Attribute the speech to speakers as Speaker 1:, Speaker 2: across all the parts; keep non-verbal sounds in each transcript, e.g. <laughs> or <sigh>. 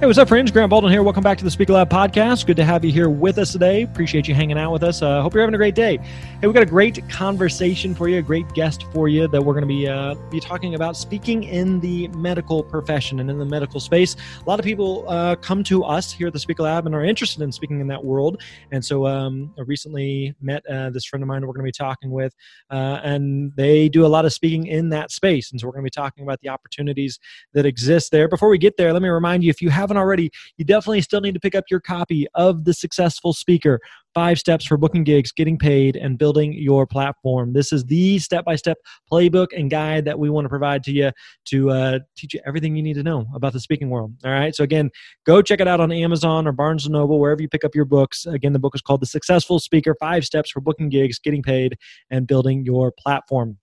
Speaker 1: Hey, what's up, friends? Grant Baldwin here. Welcome back to the Speaker Lab podcast. Good to have you here with us today. Appreciate you hanging out with us. Uh, hope you're having a great day. Hey, we got a great conversation for you, a great guest for you that we're going to be uh, be talking about speaking in the medical profession and in the medical space. A lot of people uh, come to us here at the Speaker Lab and are interested in speaking in that world. And so, um, I recently met uh, this friend of mine we're going to be talking with, uh, and they do a lot of speaking in that space. And so, we're going to be talking about the opportunities that exist there. Before we get there, let me remind you if you have haven't already, you definitely still need to pick up your copy of The Successful Speaker Five Steps for Booking Gigs, Getting Paid, and Building Your Platform. This is the step by step playbook and guide that we want to provide to you to uh, teach you everything you need to know about the speaking world. All right. So, again, go check it out on Amazon or Barnes and Noble, wherever you pick up your books. Again, the book is called The Successful Speaker Five Steps for Booking Gigs, Getting Paid, and Building Your Platform.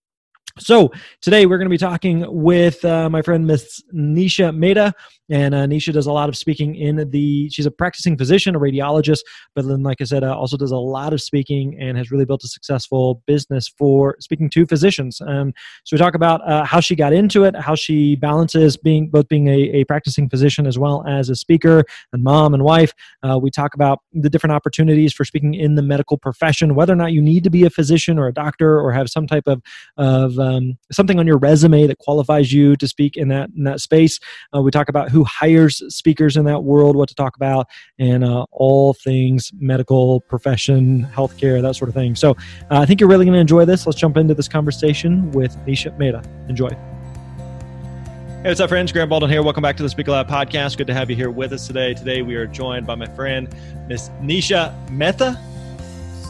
Speaker 1: So today we're going to be talking with uh, my friend Miss Nisha Mehta, and uh, Nisha does a lot of speaking in the. She's a practicing physician, a radiologist, but then, like I said, uh, also does a lot of speaking and has really built a successful business for speaking to physicians. Um, so we talk about uh, how she got into it, how she balances being both being a, a, practicing physician as well as a speaker and mom and wife. Uh, we talk about the different opportunities for speaking in the medical profession, whether or not you need to be a physician or a doctor or have some type of of um, something on your resume that qualifies you to speak in that in that space. Uh, we talk about who hires speakers in that world, what to talk about, and uh, all things medical profession, healthcare, that sort of thing. So uh, I think you're really going to enjoy this. Let's jump into this conversation with Nisha Mehta. Enjoy. Hey, what's up, friends? Grant Baldwin here. Welcome back to the Speaker Lab podcast. Good to have you here with us today. Today we are joined by my friend, Miss Nisha Mehta.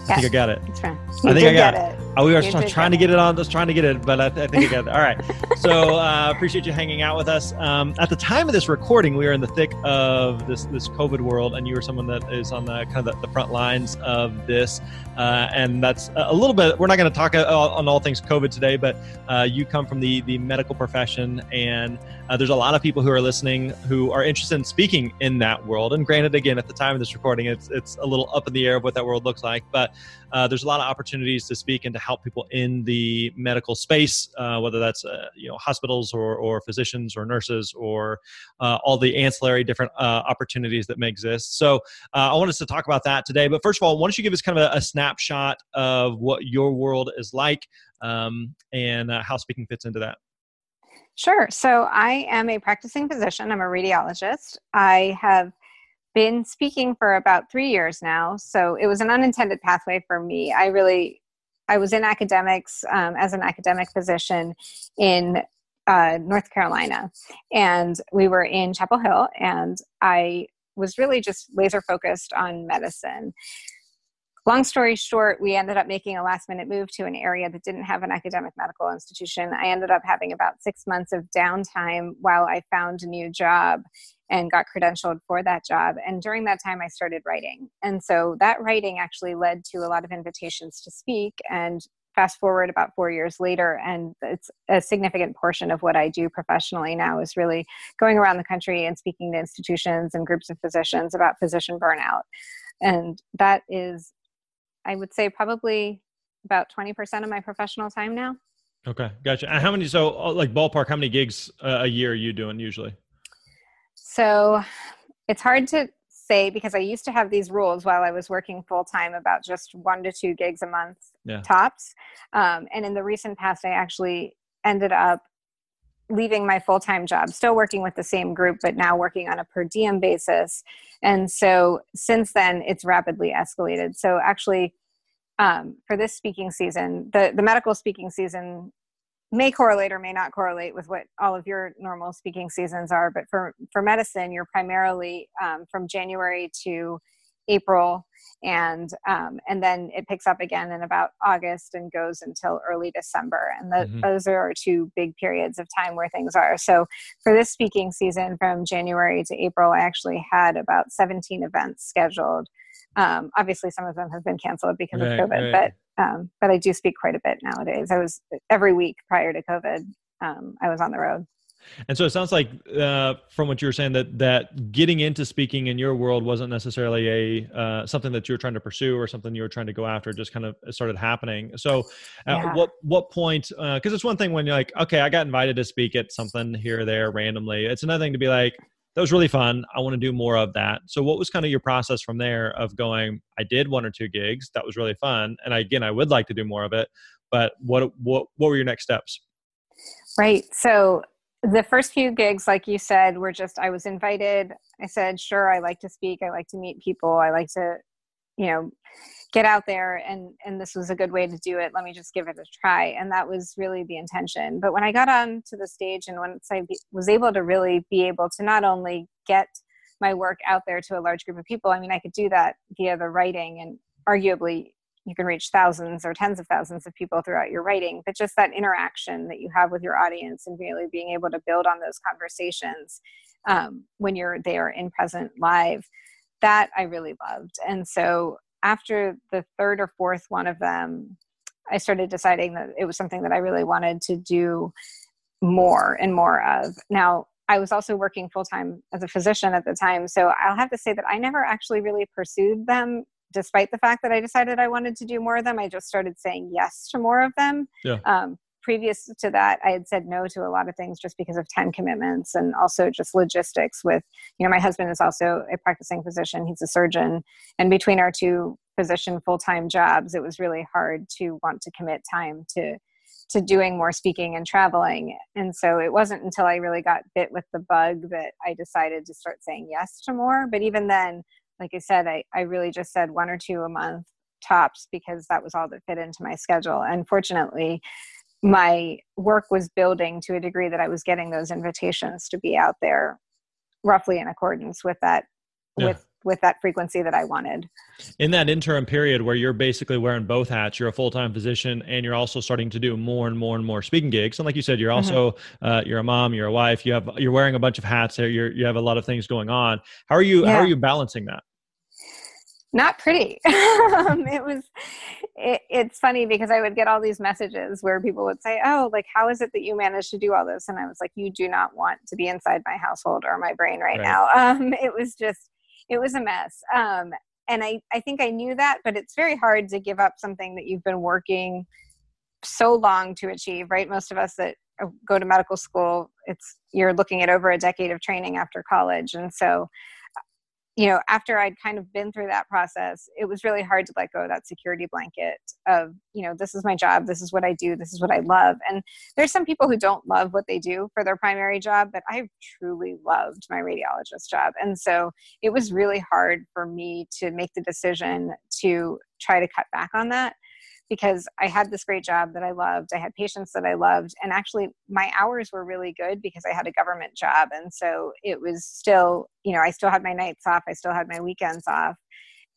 Speaker 1: I think I got it.
Speaker 2: It's fine.
Speaker 1: I think I got it. Oh, we were trying to get it on. Just trying to get it, but I, th- I think I got it. All right. <laughs> So uh, appreciate you hanging out with us. Um, at the time of this recording, we are in the thick of this this COVID world, and you are someone that is on the kind of the, the front lines of this. Uh, and that's a little bit. We're not going to talk uh, on all things COVID today, but uh, you come from the the medical profession, and uh, there's a lot of people who are listening who are interested in speaking in that world. And granted, again, at the time of this recording, it's it's a little up in the air of what that world looks like, but uh, there's a lot of opportunities to speak and to help people in the medical space, uh, whether that's you know hospitals or, or physicians or nurses or all the ancillary different opportunities that may exist. So I want us to talk about that today. But first of all, why don't you give us kind of a, a snapshot of what your world is like um, and how speaking fits into that?
Speaker 2: Sure. So I am a practicing physician. I'm a radiologist. I have been speaking for about three years now. So it was an unintended pathway for me. I really, I was in academics um, as an academic physician in uh, North Carolina, and we were in Chapel Hill, and I was really just laser focused on medicine. Long story short, we ended up making a last minute move to an area that didn't have an academic medical institution. I ended up having about six months of downtime while I found a new job and got credentialed for that job. And during that time, I started writing. And so that writing actually led to a lot of invitations to speak. And fast forward about four years later, and it's a significant portion of what I do professionally now is really going around the country and speaking to institutions and groups of physicians about physician burnout. And that is, I would say, probably about 20% of my professional time now.
Speaker 1: Okay, gotcha. And how many, so uh, like ballpark, how many gigs uh, a year are you doing usually?
Speaker 2: So it's hard to say because I used to have these rules while I was working full time about just one to two gigs a month yeah. tops. Um, and in the recent past, I actually ended up leaving my full time job, still working with the same group, but now working on a per diem basis. And so since then, it's rapidly escalated. So actually, um, for this speaking season, the, the medical speaking season may correlate or may not correlate with what all of your normal speaking seasons are. But for, for medicine, you're primarily um, from January to April, and um, and then it picks up again in about August and goes until early December. And the, mm-hmm. those are our two big periods of time where things are. So for this speaking season, from January to April, I actually had about 17 events scheduled. Um, obviously, some of them have been canceled because right, of COVID, right. but um, but I do speak quite a bit nowadays. I was every week prior to COVID. Um, I was on the road.
Speaker 1: And so it sounds like uh, from what you were saying that that getting into speaking in your world wasn't necessarily a uh, something that you were trying to pursue or something you were trying to go after. Just kind of started happening. So, at yeah. what what point? Because uh, it's one thing when you're like, okay, I got invited to speak at something here or there randomly. It's another thing to be like, that was really fun. I want to do more of that. So, what was kind of your process from there of going? I did one or two gigs. That was really fun, and I, again, I would like to do more of it. But what what what were your next steps?
Speaker 2: Right. So the first few gigs like you said were just i was invited. I said sure i like to speak. I like to meet people. I like to you know get out there and and this was a good way to do it. Let me just give it a try. And that was really the intention. But when i got on to the stage and once i was able to really be able to not only get my work out there to a large group of people i mean i could do that via the writing and arguably you can reach thousands or tens of thousands of people throughout your writing but just that interaction that you have with your audience and really being able to build on those conversations um, when you're there in present live that i really loved and so after the third or fourth one of them i started deciding that it was something that i really wanted to do more and more of now I was also working full time as a physician at the time. So I'll have to say that I never actually really pursued them despite the fact that I decided I wanted to do more of them, I just started saying yes to more of them. Yeah. Um, previous to that, I had said no to a lot of things just because of time commitments and also just logistics. With, you know, my husband is also a practicing physician, he's a surgeon. And between our two physician full time jobs, it was really hard to want to commit time to to doing more speaking and traveling. And so it wasn't until I really got bit with the bug that I decided to start saying yes to more. But even then, like I said, I, I really just said one or two a month tops because that was all that fit into my schedule. And fortunately, my work was building to a degree that I was getting those invitations to be out there roughly in accordance with that yeah. with with that frequency that I wanted.
Speaker 1: In that interim period where you're basically wearing both hats, you're a full-time physician and you're also starting to do more and more and more speaking gigs. And like you said, you're mm-hmm. also mm-hmm. uh, you're a mom, you're a wife, you have you're wearing a bunch of hats there. You're you have a lot of things going on. How are you yeah. how are you balancing that?
Speaker 2: Not pretty. um, <laughs> <laughs> it was. It, it's funny because I would get all these messages where people would say, "Oh, like how is it that you managed to do all this?" And I was like, "You do not want to be inside my household or my brain right, right. now." <laughs> Um, it was just it was a mess. Um, and I, I think I knew that, but it's very hard to give up something that you've been working so long to achieve, right? Most of us that uh, go to medical school, it's you're looking at over a decade of training after college. And so you know, after I'd kind of been through that process, it was really hard to let go of that security blanket of, you know, this is my job, this is what I do, this is what I love. And there's some people who don't love what they do for their primary job, but I truly loved my radiologist job. And so it was really hard for me to make the decision to try to cut back on that because I had this great job that I loved. I had patients that I loved. And actually, my hours were really good because I had a government job. And so it was still, you know, I still had my nights off, I still had my weekends off.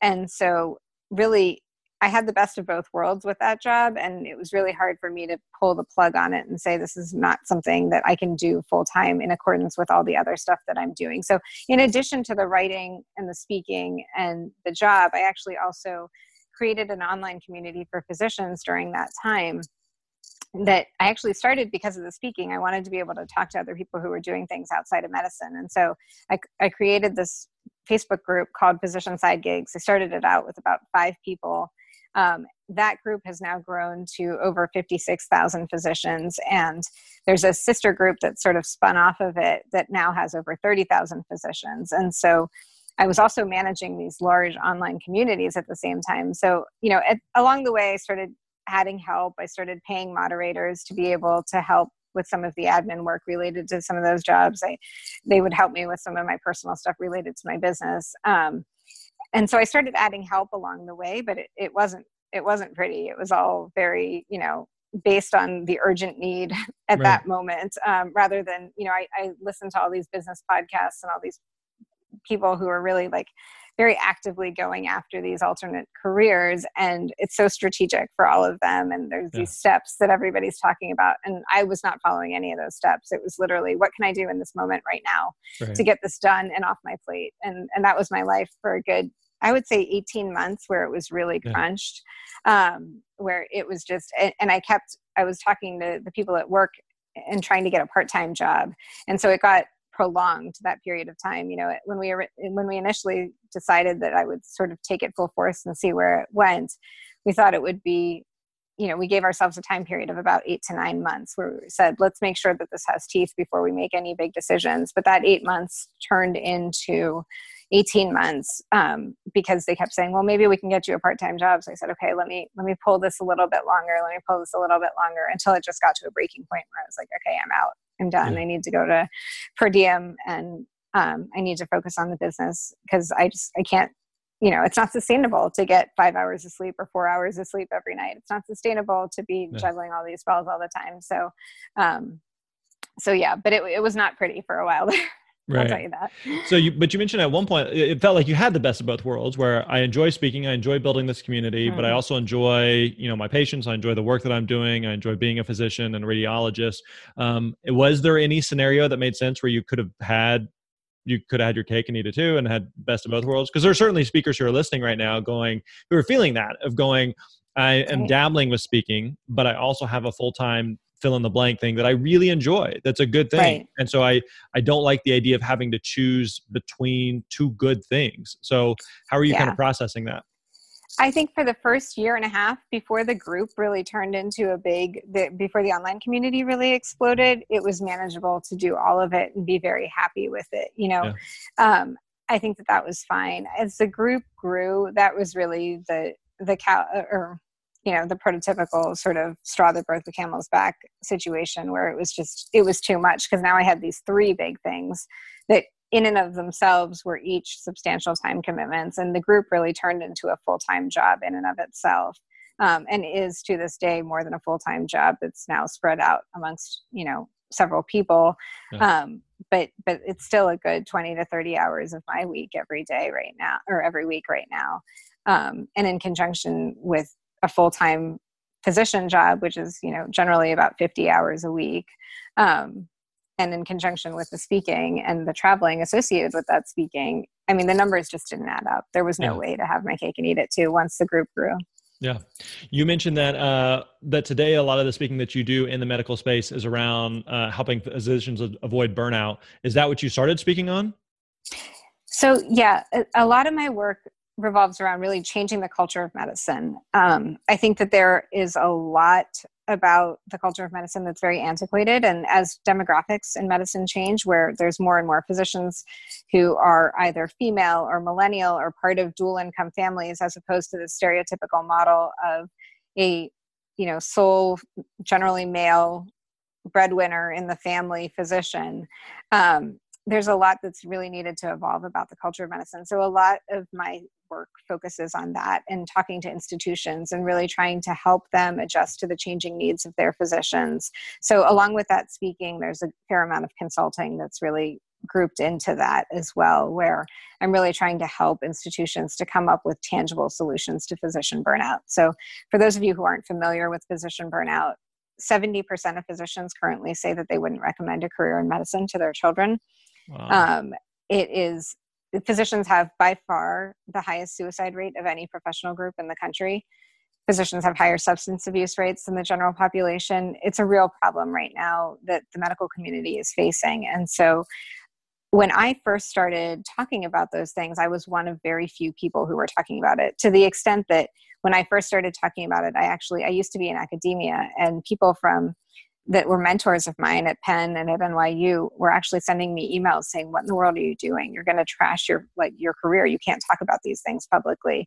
Speaker 2: And so, really, I had the best of both worlds with that job. And it was really hard for me to pull the plug on it and say, this is not something that I can do full time in accordance with all the other stuff that I'm doing. So, in addition to the writing and the speaking and the job, I actually also created an online community for physicians during that time that I actually started because of the speaking. I wanted to be able to talk to other people who were doing things outside of medicine. And so I, I created this Facebook group called Physician Side Gigs. I started it out with about five people. Um, that group has now grown to over 56,000 physicians. And there's a sister group that sort of spun off of it that now has over 30,000 physicians. And so I was also managing these large online communities at the same time. So, you know, at, along the way, I started adding help. I started paying moderators to be able to help with some of the admin work related to some of those jobs. I, they would help me with some of my personal stuff related to my business. Um, and so I started adding help along the way, but it, it wasn't it wasn't pretty. It was all very, you know, based on the urgent need <laughs> at right. that moment, um, rather than, you know, I, I listened to all these business podcasts and all these people who are really like very actively going after these alternate careers and it's so strategic for all of them and there's yeah. these steps that everybody's talking about and i was not following any of those steps it was literally what can i do in this moment right now right. to get this done and off my plate and and that was my life for a good i would say 18 months where it was really crunched yeah. um, where it was just and, and i kept i was talking to the people at work and trying to get a part-time job and so it got prolonged that period of time you know when we when we initially decided that i would sort of take it full force and see where it went we thought it would be you know we gave ourselves a time period of about eight to nine months where we said let's make sure that this has teeth before we make any big decisions. But that eight months turned into 18 months um, because they kept saying well maybe we can get you a part-time job. So i said okay let me let me pull this a little bit longer let me pull this a little bit longer until it just got to a breaking point where i was like okay i'm out i'm done i need to go to per diem and um, i need to focus on the business because i just i can't you know it's not sustainable to get five hours of sleep or four hours of sleep every night. It's not sustainable to be yeah. juggling all these balls all the time. So um so yeah but it, it was not pretty for a while <laughs> there Right. I'll tell you that.
Speaker 1: So you, but you mentioned at one point it felt like you had the best of both worlds, where I enjoy speaking, I enjoy building this community, mm-hmm. but I mm-hmm. also enjoy, you know, my patients. I enjoy the work that I'm doing. I enjoy being a physician and a radiologist. Um, was there any scenario that made sense where you could have had, you could have had your cake and eat it too, and had best of both worlds? Because there are certainly speakers who are listening right now, going, who are feeling that of going. I am dabbling with speaking, but I also have a full time fill in the blank thing that I really enjoy. That's a good thing. Right. And so I I don't like the idea of having to choose between two good things. So how are you yeah. kind of processing that?
Speaker 2: I think for the first year and a half before the group really turned into a big, the, before the online community really exploded, it was manageable to do all of it and be very happy with it. You know, yeah. um, I think that that was fine. As the group grew, that was really the the cow or you know the prototypical sort of straw that broke the camel's back situation where it was just it was too much because now i had these three big things that in and of themselves were each substantial time commitments and the group really turned into a full-time job in and of itself um, and is to this day more than a full-time job that's now spread out amongst you know several people yeah. um, but but it's still a good 20 to 30 hours of my week every day right now or every week right now um, and in conjunction with a full-time physician job which is you know generally about 50 hours a week um, and in conjunction with the speaking and the traveling associated with that speaking i mean the numbers just didn't add up there was no yeah. way to have my cake and eat it too once the group grew
Speaker 1: yeah, you mentioned that uh, that today a lot of the speaking that you do in the medical space is around uh, helping physicians avoid burnout. Is that what you started speaking on?
Speaker 2: So yeah, a lot of my work revolves around really changing the culture of medicine. Um, I think that there is a lot about the culture of medicine that's very antiquated. And as demographics in medicine change, where there's more and more physicians who are either female or millennial or part of dual income families, as opposed to the stereotypical model of a you know sole generally male breadwinner in the family physician um, there's a lot that's really needed to evolve about the culture of medicine. So a lot of my work focuses on that and talking to institutions and really trying to help them adjust to the changing needs of their physicians. So along with that speaking, there's a fair amount of consulting that's really grouped into that as well where i'm really trying to help institutions to come up with tangible solutions to physician burnout so for those of you who aren't familiar with physician burnout 70% of physicians currently say that they wouldn't recommend a career in medicine to their children Wow. Um, it is physicians have by far the highest suicide rate of any professional group in the country. Physicians have higher substance abuse rates than the general population. It's a real problem right now that the medical community is facing. And so when I first started talking about those things, I was one of very few people who were talking about it to the extent that when I first started talking about it, I actually I used to be in academia and people from that were mentors of mine at Penn and at NYU were actually sending me emails saying, "What in the world are you doing? You're going to trash your like your career. You can't talk about these things publicly."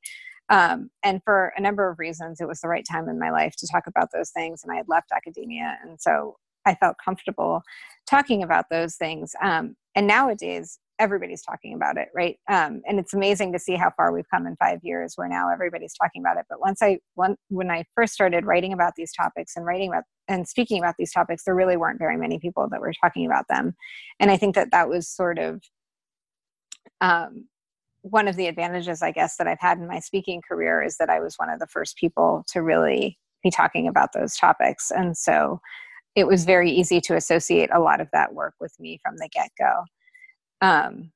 Speaker 2: Um, and for a number of reasons, it was the right time in my life to talk about those things. And I had left academia, and so I felt comfortable talking about those things. Um, and nowadays, everybody's talking about it, right? Um, and it's amazing to see how far we've come in five years, where now everybody's talking about it. But once I, one, when I first started writing about these topics and writing about and speaking about these topics, there really weren't very many people that were talking about them. And I think that that was sort of um, one of the advantages, I guess, that I've had in my speaking career is that I was one of the first people to really be talking about those topics. And so it was very easy to associate a lot of that work with me from the get go. Um,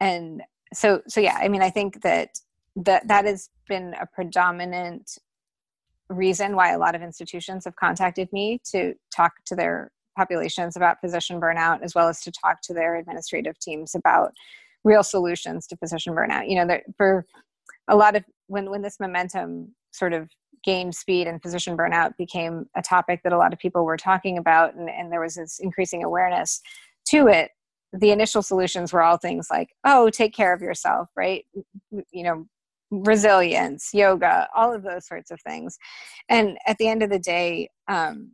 Speaker 2: and so, so yeah, I mean, I think that that that has been a predominant reason why a lot of institutions have contacted me to talk to their populations about physician burnout, as well as to talk to their administrative teams about real solutions to physician burnout. You know, that for a lot of when when this momentum sort of gained speed and physician burnout became a topic that a lot of people were talking about, and, and there was this increasing awareness to it. The initial solutions were all things like, "Oh, take care of yourself," right? You know, resilience, yoga, all of those sorts of things. And at the end of the day, um,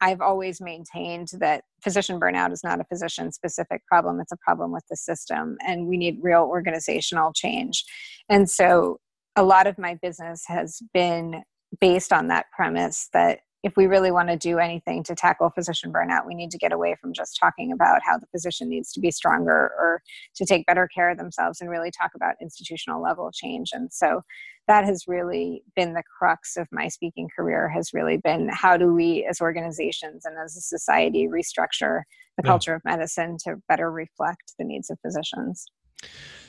Speaker 2: I've always maintained that physician burnout is not a physician specific problem, it's a problem with the system, and we need real organizational change. And so a lot of my business has been based on that premise that if we really want to do anything to tackle physician burnout, we need to get away from just talking about how the physician needs to be stronger or to take better care of themselves and really talk about institutional level change. And so that has really been the crux of my speaking career has really been how do we as organizations and as a society restructure the yeah. culture of medicine to better reflect the needs of physicians.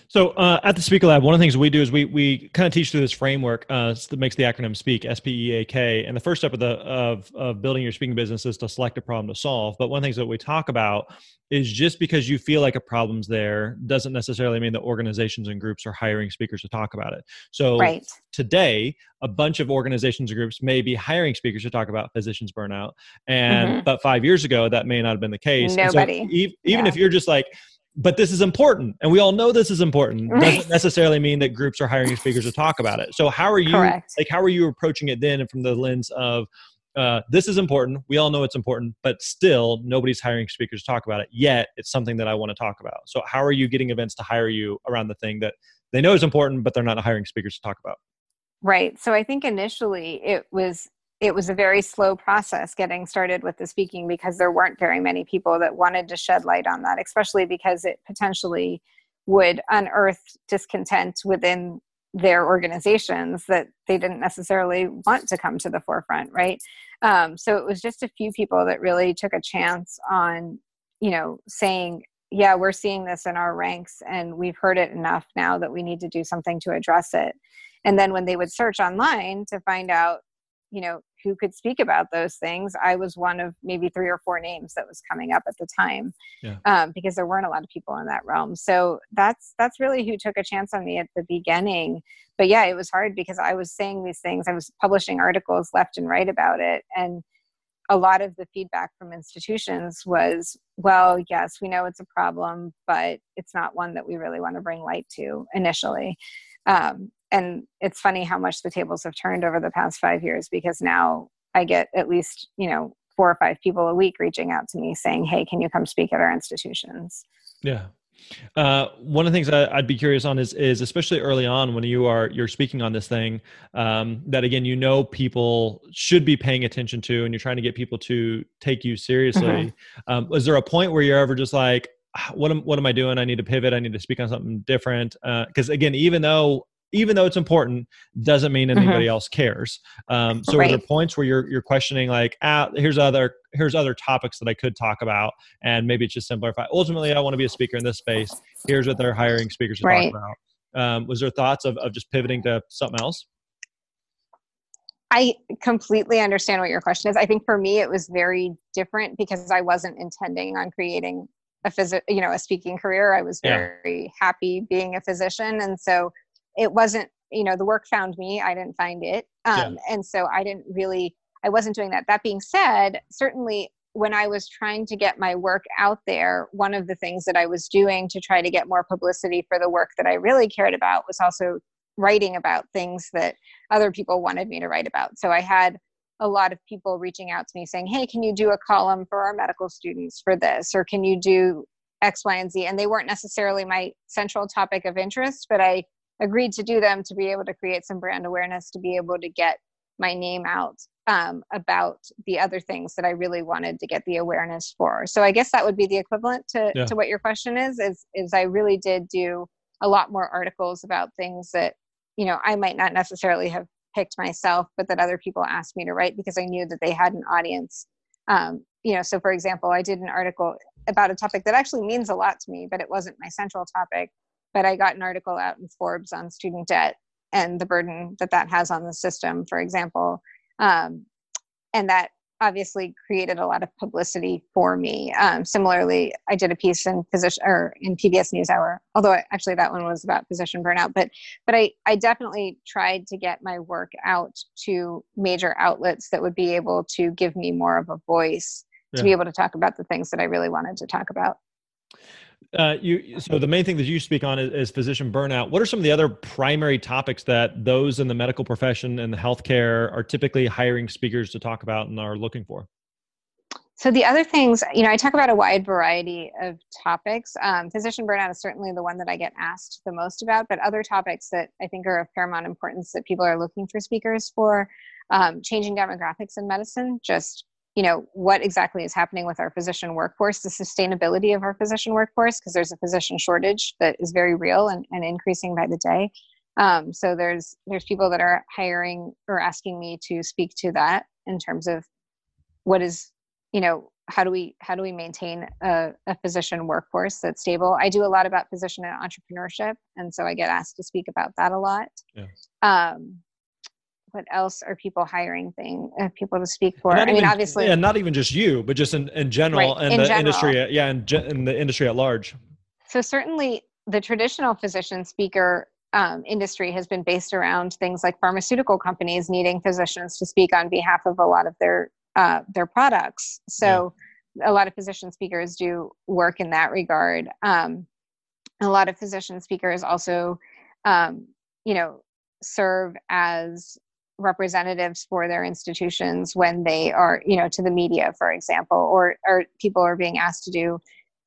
Speaker 1: So uh, at the Speaker Lab, one of the things we do is we we kind of teach through this framework uh, that makes the acronym SPEAK, S P E A K. And the first step of the of, of building your speaking business is to select a problem to solve. But one of the things that we talk about is just because you feel like a problem's there doesn't necessarily mean that organizations and groups are hiring speakers to talk about it. So right. today, a bunch of organizations and groups may be hiring speakers to talk about physicians burnout, and mm-hmm. but five years ago that may not have been the case.
Speaker 2: Nobody.
Speaker 1: So e- even yeah. if you're just like but this is important and we all know this is important. Right. doesn't necessarily mean that groups are hiring speakers to talk about it. So how are you Correct. like how are you approaching it then from the lens of uh, this is important we all know it's important but still nobody's hiring speakers to talk about it yet it's something that i want to talk about. So how are you getting events to hire you around the thing that they know is important but they're not hiring speakers to talk about?
Speaker 2: Right. So i think initially it was it was a very slow process getting started with the speaking because there weren't very many people that wanted to shed light on that, especially because it potentially would unearth discontent within their organizations that they didn't necessarily want to come to the forefront, right? Um, so it was just a few people that really took a chance on, you know, saying, yeah, we're seeing this in our ranks and we've heard it enough now that we need to do something to address it. And then when they would search online to find out you know who could speak about those things i was one of maybe three or four names that was coming up at the time yeah. um, because there weren't a lot of people in that realm. So that's that's really who took a chance on me at the beginning. But yeah it was hard because i was saying these things i was publishing articles left and right about it. And a lot of the feedback from institutions was well yes we know it's a problem but it's not one that we really want to bring light to initially. Um, and it's funny how much the tables have turned over the past five years because now I get at least, you know, four or five people a week reaching out to me saying, Hey, can you come speak at our institutions?
Speaker 1: Yeah. Uh, one of the things I, would be curious on is, is especially early on when you are you're speaking on this thing um, that again you know people should be paying attention to and you're trying to get people to take you seriously. Mm-hmm. Um, was there a point where you're ever just like, ah, what am what am I doing? I need to pivot. I need to speak on something different. Because uh, again, even though even though it's important, doesn't mean anybody mm-hmm. else cares. Um, so right. are there points where you're you're questioning like, ah, here's other here's other topics that I could talk about, and maybe it's just simpler. If I ultimately I want to be a speaker in this space, here's what they're hiring speakers to right. talk about. Um, was there thoughts of of just pivoting to something else?
Speaker 2: I completely understand what your question is. I think for me it was very different because I wasn't intending on creating a phys- you know a speaking career. I was very yeah. happy being a physician, and so it wasn't you know the work found me i didn't find it um, yeah. and so i didn't really i wasn't doing that that being said certainly when i was trying to get my work out there one of the things that i was doing to try to get more publicity for the work that i really cared about was also writing about things that other people wanted me to write about so i had a lot of people reaching out to me saying, Hey, can you do a column for our medical students for this? Or can you do X, Y, and Z? And they weren't necessarily my central topic of interest, but I agreed to do them to be able to create some brand awareness, to be able to get my name out um, about the other things that I really wanted to get the awareness for. So I guess that would be the equivalent to, yeah. to what your question is, is, is I really did do a lot more articles about things that, you know, I might not necessarily have picked myself, but that other people asked me to write because I knew that they had an audience. Um, you know, so for example, I did an article about a topic that actually means a lot to me, but it wasn't my central topic. But I got an article out in Forbes on student debt and the burden that that has on the system, for example. Um, and that obviously created a lot of publicity for me. Um, similarly, I did a piece in physician or in PBS NewsHour, although actually that one was about physician burnout. But but I I definitely tried to get my work out to major outlets that would be able to give me more of a voice yeah. to be able to talk about the things that I really wanted to talk about.
Speaker 1: Uh, you so the main thing that you speak on is, is, physician burnout. What are some of the other primary topics that those in the medical profession and the healthcare are typically hiring speakers to talk about and are looking for?
Speaker 2: So the other things, you know, I talk about a wide variety of topics. Um, physician burnout is certainly the one that I get asked the most about, but other topics that I think are of paramount importance that people are looking for speakers for, um, changing demographics in medicine, just you know what exactly is happening with our physician workforce the sustainability of our physician workforce because there's a physician shortage that is very real and, and increasing by the day. Um, so there's there's people that are hiring or asking me to speak to that in terms of what is you know how do we how do we maintain a, a physician workforce that's stable? I do a lot about physician and entrepreneurship and so i get asked to speak about that a lot. Yeah. um, what else are people hiring thing uh, people to speak for i mean obviously
Speaker 1: yeah not even just you but just in, in general right, and in the general. industry yeah in, in the industry at large
Speaker 2: so certainly the traditional physician speaker um, industry has been based around things like pharmaceutical companies needing physicians to speak on behalf of a lot of their uh, their products so yeah. a lot of physician speakers do work in that regard um, a lot of physician speakers also um, you know serve as representatives for their institutions when they are you know to the media for example or or people are being asked to do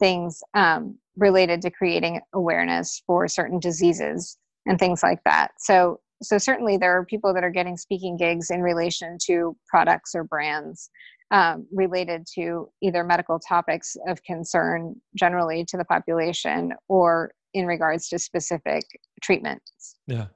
Speaker 2: things um, related to creating awareness for certain diseases and things like that. So so certainly there are people that are getting speaking gigs in relation to products or brands um, related to either medical topics of concern generally to the population or in regards to specific treatments.
Speaker 1: Yeah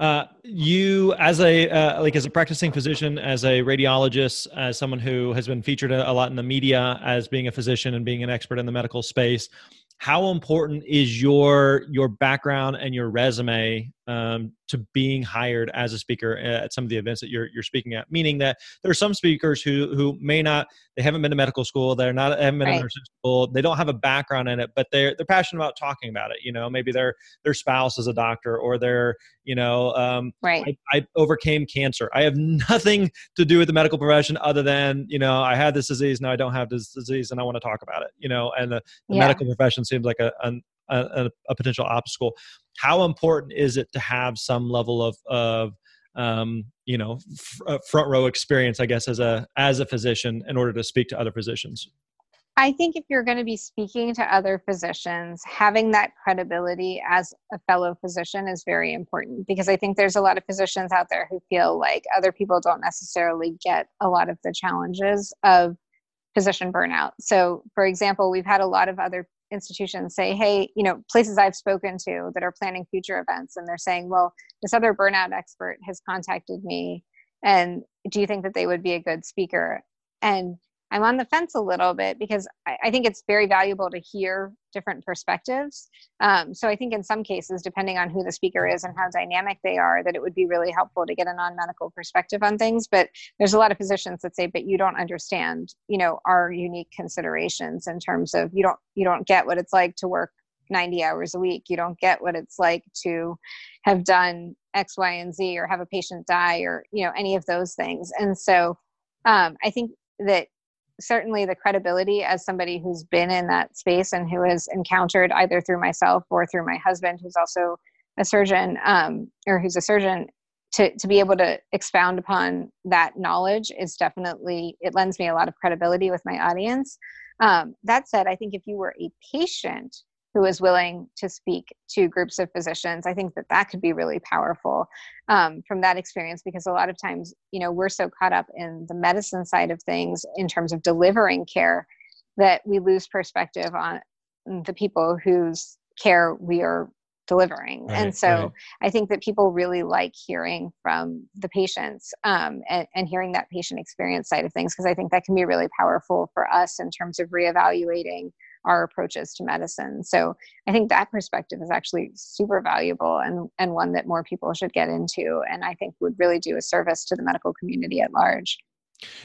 Speaker 1: uh, you, as a uh, like as a practicing physician, as a radiologist, as someone who has been featured a, a lot in the media as being a physician and being an expert in the medical space, how important is your your background and your resume um, to being hired as a speaker at some of the events that you're you're speaking at? Meaning that there are some speakers who who may not they haven't been to medical school, they're not haven't been right. to nursing school, they don't have a background in it, but they're they're passionate about talking about it. You know, maybe their their spouse is a doctor or their you know um,
Speaker 2: right.
Speaker 1: I, I overcame cancer. I have <laughs> nothing to do with the medical profession other than you know I had this disease, now I don't have this disease, and I want to talk about it. You know, and the, the yeah. medical profession seems like a, a, a, a, potential obstacle. How important is it to have some level of, of um, you know, f- uh, front row experience, I guess, as a as a physician in order to speak to other physicians?
Speaker 2: I think if you're going to be speaking to other physicians, having that credibility as a fellow physician is very important because I think there's a lot of physicians out there who feel like other people don't necessarily get a lot of the challenges of physician burnout. So, for example, we've had a lot of other institutions say, hey, you know, places I've spoken to that are planning future events, and they're saying, well, this other burnout expert has contacted me, and do you think that they would be a good speaker? And I'm on the fence a little bit because I, I think it's very valuable to hear different perspectives. Um, so I think in some cases, depending on who the speaker is and how dynamic they are, that it would be really helpful to get a non-medical perspective on things. But there's a lot of physicians that say, "But you don't understand, you know, our unique considerations in terms of you don't you don't get what it's like to work 90 hours a week. You don't get what it's like to have done X, Y, and Z, or have a patient die, or you know, any of those things." And so um, I think that certainly the credibility as somebody who's been in that space and who has encountered either through myself or through my husband who's also a surgeon um, or who's a surgeon to, to be able to expound upon that knowledge is definitely it lends me a lot of credibility with my audience. Um, that said i think if you were a patient who is willing to speak to groups of physicians i think that that could be really powerful um, from that experience because a lot of times you know we're so caught up in the medicine side of things in terms of delivering care that we lose perspective on the people whose care we are delivering. Right, and so right. I think that people really like hearing from the patients um, and, and, hearing that patient experience side of things because I think that can be really powerful for us in terms of reevaluating our approaches to medicine. So I think that perspective is actually super valuable and, and one that more people should get into and I think would really do a service to the medical community at large.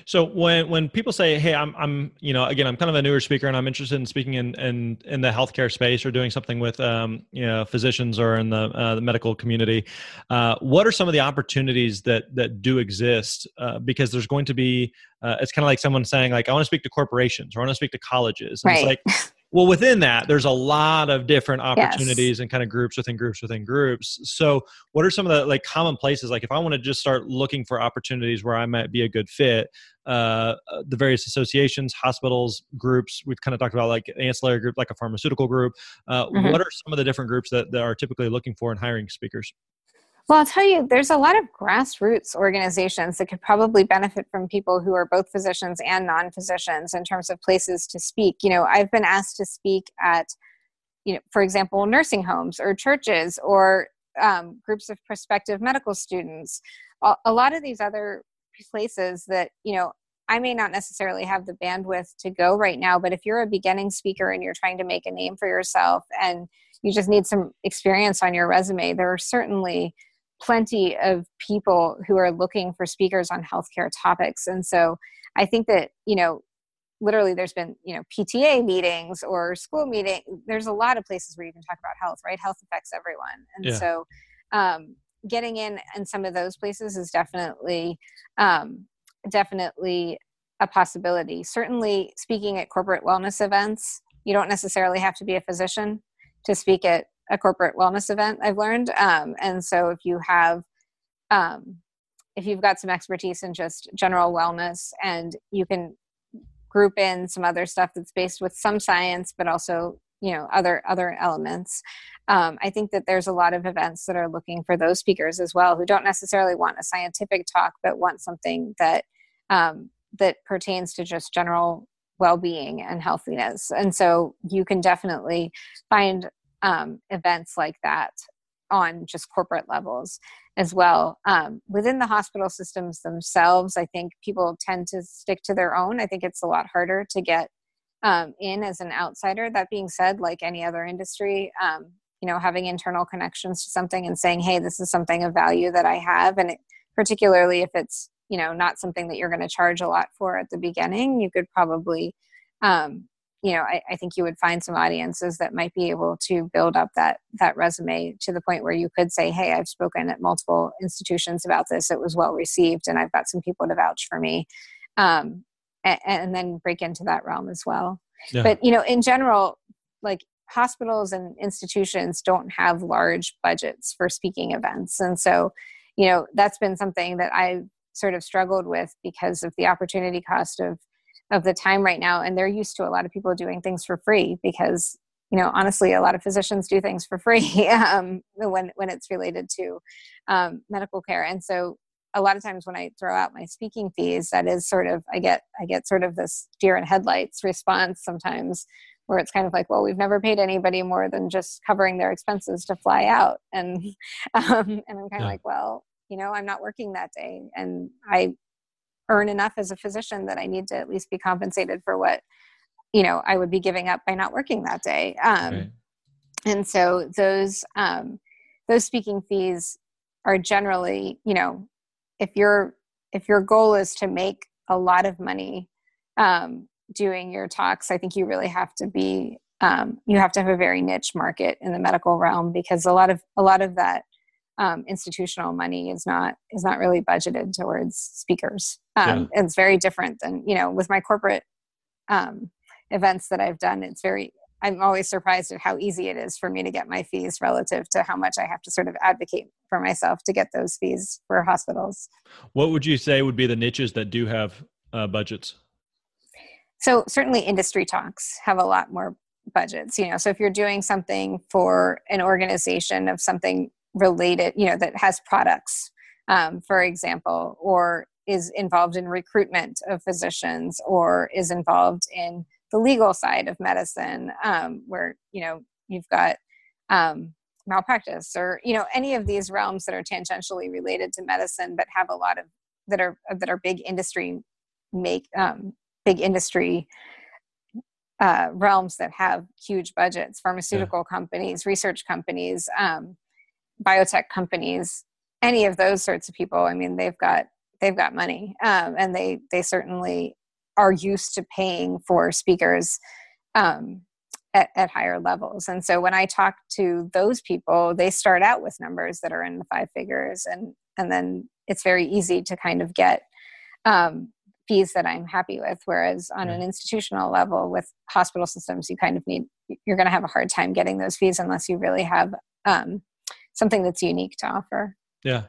Speaker 1: So when when people say, "Hey, I'm I'm you know again I'm kind of a newer speaker and I'm interested in speaking in in, in the healthcare space or doing something with um, you know physicians or in the uh, the medical community," uh, what are some of the opportunities that that do exist? Uh, because there's going to be uh, it's kind of like someone saying like I want to speak to corporations or I want to speak to colleges. And
Speaker 2: right.
Speaker 1: It's like <laughs> well within that there's a lot of different opportunities yes. and kind of groups within groups within groups so what are some of the like common places like if i want to just start looking for opportunities where i might be a good fit uh, uh, the various associations hospitals groups we've kind of talked about like ancillary group like a pharmaceutical group uh, mm-hmm. what are some of the different groups that, that are typically looking for in hiring speakers
Speaker 2: well, I'll tell you, there's a lot of grassroots organizations that could probably benefit from people who are both physicians and non physicians in terms of places to speak. You know, I've been asked to speak at, you know, for example, nursing homes or churches or um, groups of prospective medical students. A, a lot of these other places that, you know, I may not necessarily have the bandwidth to go right now, but if you're a beginning speaker and you're trying to make a name for yourself and you just need some experience on your resume, there are certainly plenty of people who are looking for speakers on healthcare topics. And so I think that, you know, literally there's been, you know, PTA meetings or school meeting. There's a lot of places where you can talk about health, right? Health affects everyone. And yeah. so um, getting in in some of those places is definitely, um, definitely a possibility. Certainly speaking at corporate wellness events, you don't necessarily have to be a physician to speak at a corporate wellness event i've learned. Um, and so if you have um, if you've got some expertise in just general wellness and you can group in some other stuff that's based with some science but also you know other other elements um, i think that there's a lot of events that are looking for those speakers as well who don't necessarily want a scientific talk but want something that um, that pertains to just general well-being and healthiness. And so you can definitely find um, events like that on just corporate levels as well. Um, within the hospital systems themselves, I think people tend to stick to their own. I think it's a lot harder to get um, in as an outsider. That being said, like any other industry, um, you know, having internal connections to something and saying, "Hey, this is something of value that I have," and it, particularly if it's you know not something that you're going to charge a lot for at the beginning, you could probably um, you know I, I, think you would find some audiences that might be able to build up that that resume to the point where you could say hey i've spoken at multiple institutions about this. It was well received and i've got some people to vouch for me. Um, and, and, then break into that realm as well. Yeah. but you know in general like hospitals and institutions don't have large budgets for speaking events. And so you know that's been something that i've sort of struggled with because of the opportunity cost of of the time right now and they're used to a lot of people doing things for free because you know honestly a lot of physicians do things for free <laughs> um, when when it's related to um, medical care and so a lot of times when i throw out my speaking fees that is sort of i get i get sort of this deer in headlights response sometimes where it's kind of like well we've never paid anybody more than just covering their expenses to fly out and <laughs> um, and i'm kind of yeah. like well you know i'm not working that day and i earn enough as a physician that I need to at least be compensated for what you know I would be giving up by not working that day. Um, right. And so those um, those speaking fees are generally, you know, if your if your goal is to make a lot of money um, doing your talks, I think you really have to be um, you have to have a very niche market in the medical realm because a lot of a lot of that um, institutional money is not is not really budgeted towards speakers. Um, yeah. It's very different than you know with my corporate um, events that I've done. It's very I'm always surprised at how easy it is for me to get my fees relative to how much I have to sort of advocate for myself to get those fees for hospitals.
Speaker 1: What would you say would be the niches that do have uh, budgets?
Speaker 2: So certainly industry talks have a lot more budgets, you know. So if you're doing something for an organization of something related, you know, that has products, um, for example, or is involved in recruitment of physicians or is involved in the legal side of medicine um, where you know you've got um, malpractice or you know any of these realms that are tangentially related to medicine but have a lot of that are that are big industry make um, big industry uh, realms that have huge budgets pharmaceutical yeah. companies research companies um, biotech companies any of those sorts of people i mean they've got they've got money. Um, and they they certainly are used to paying for speakers um, at, at higher levels. And so when i talk to those people they start out with numbers that are in the five figures and and then it's very easy to kind of get um, fees that i'm happy with. Whereas on an institutional level with hospital systems you kind of need you're going to have a hard time getting those fees unless you really have um, something that's unique to offer
Speaker 1: yeah,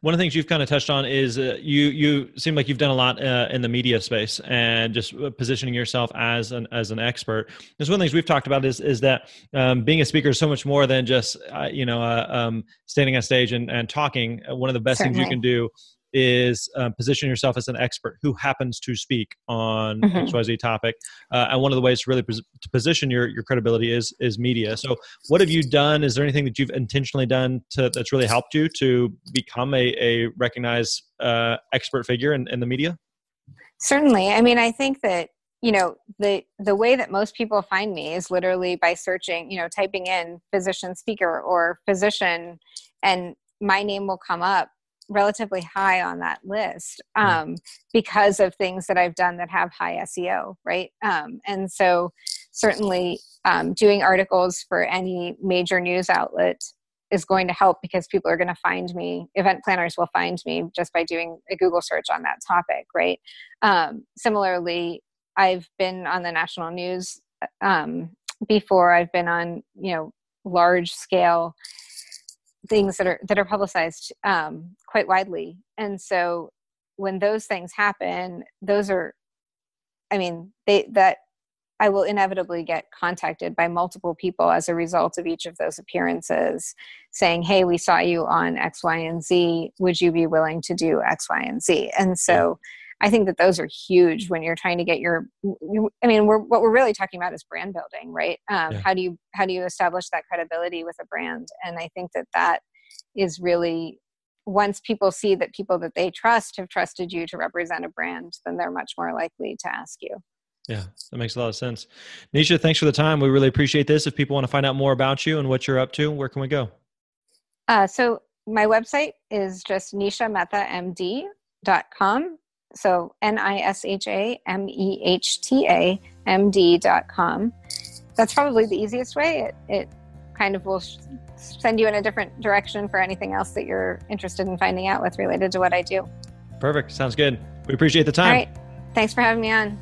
Speaker 1: one of the things you've kind of touched on is uh, you you seem like you've done a lot uh, in the media space and just uh, positioning yourself as an as an expert. There's one of the things we've talked about is is that um, being a speaker is so much more than just uh, you know uh, um, standing on stage and, and talking. Uh, one of the best Certainly. things you can do is um, position yourself as an expert who happens to speak on mm-hmm. XYZ topic. Uh, and one of the ways to really pos- to position your, your credibility is is media. So, what have you done? Is there anything that you've intentionally done to, that's really helped you to become a, a recognized uh, expert figure in, in the media?
Speaker 2: Certainly. I mean, I think that you know the the way that most people find me is literally by searching you know typing in physician speaker or physician and my name will come up relatively high on that list hmm. um, because of things that I've done that have high SEO, right? Um, and so, certainly, um, doing articles for any major news outlet is going to help because people are going to find me. Event planners will find me just by doing a Google search on that topic, right? Um, similarly, I've been on the national news um, before. I've been on, you know, large scale things that are that are publicized um, quite widely. And so when those things happen those are i mean they that i will inevitably get contacted by multiple people as a result of each of those appearances saying hey we saw you on x y and z. Would you be willing to do x y and z? And so I think that those are huge when you're trying to get your. I mean, we're, what we're really talking about is brand building, right? Um, yeah. How do you how do you establish that credibility with a brand? And I think that that is really once people see that people that they trust have trusted you to represent a brand, then they're much more likely to ask you.
Speaker 1: Yeah, that makes a lot of sense. Nisha, thanks for the time. We really appreciate this. If people want to find out more about you and what you're up to, where can we go?
Speaker 2: Uh, so my website is just nishamehtamd.com so n-i-s-h-a-m-e-h-t-a-m-d dot com. That's probably the easiest way. It, it kind of will send you in a different direction for anything else that you're interested in finding out with related to what i do.
Speaker 1: Perfect. Sounds good. We appreciate the time. All
Speaker 2: right. Thanks for having me on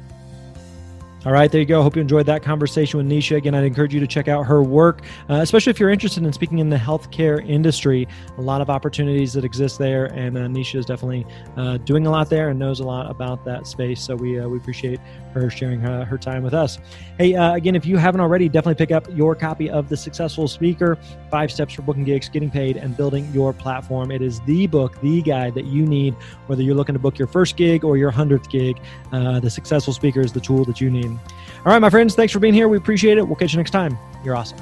Speaker 1: all right, there you go. Hope you enjoyed that conversation with Nisha. Again, I'd encourage you to check out her work, uh, especially if you're interested in speaking in the healthcare industry. A lot of opportunities that exist there, and uh, Nisha is definitely uh, doing a lot there and knows a lot about that space. So we uh, we appreciate her sharing her, her time with us. Hey, uh, again, if you haven't already, definitely pick up your copy of The Successful Speaker Five Steps for Booking Gigs, Getting Paid, and Building Your Platform. It is the book, the guide that you need, whether you're looking to book your first gig or your 100th gig. Uh, the Successful Speaker is the tool that you need. All right, my friends, thanks for being here. We appreciate it. We'll catch you next time. You're awesome.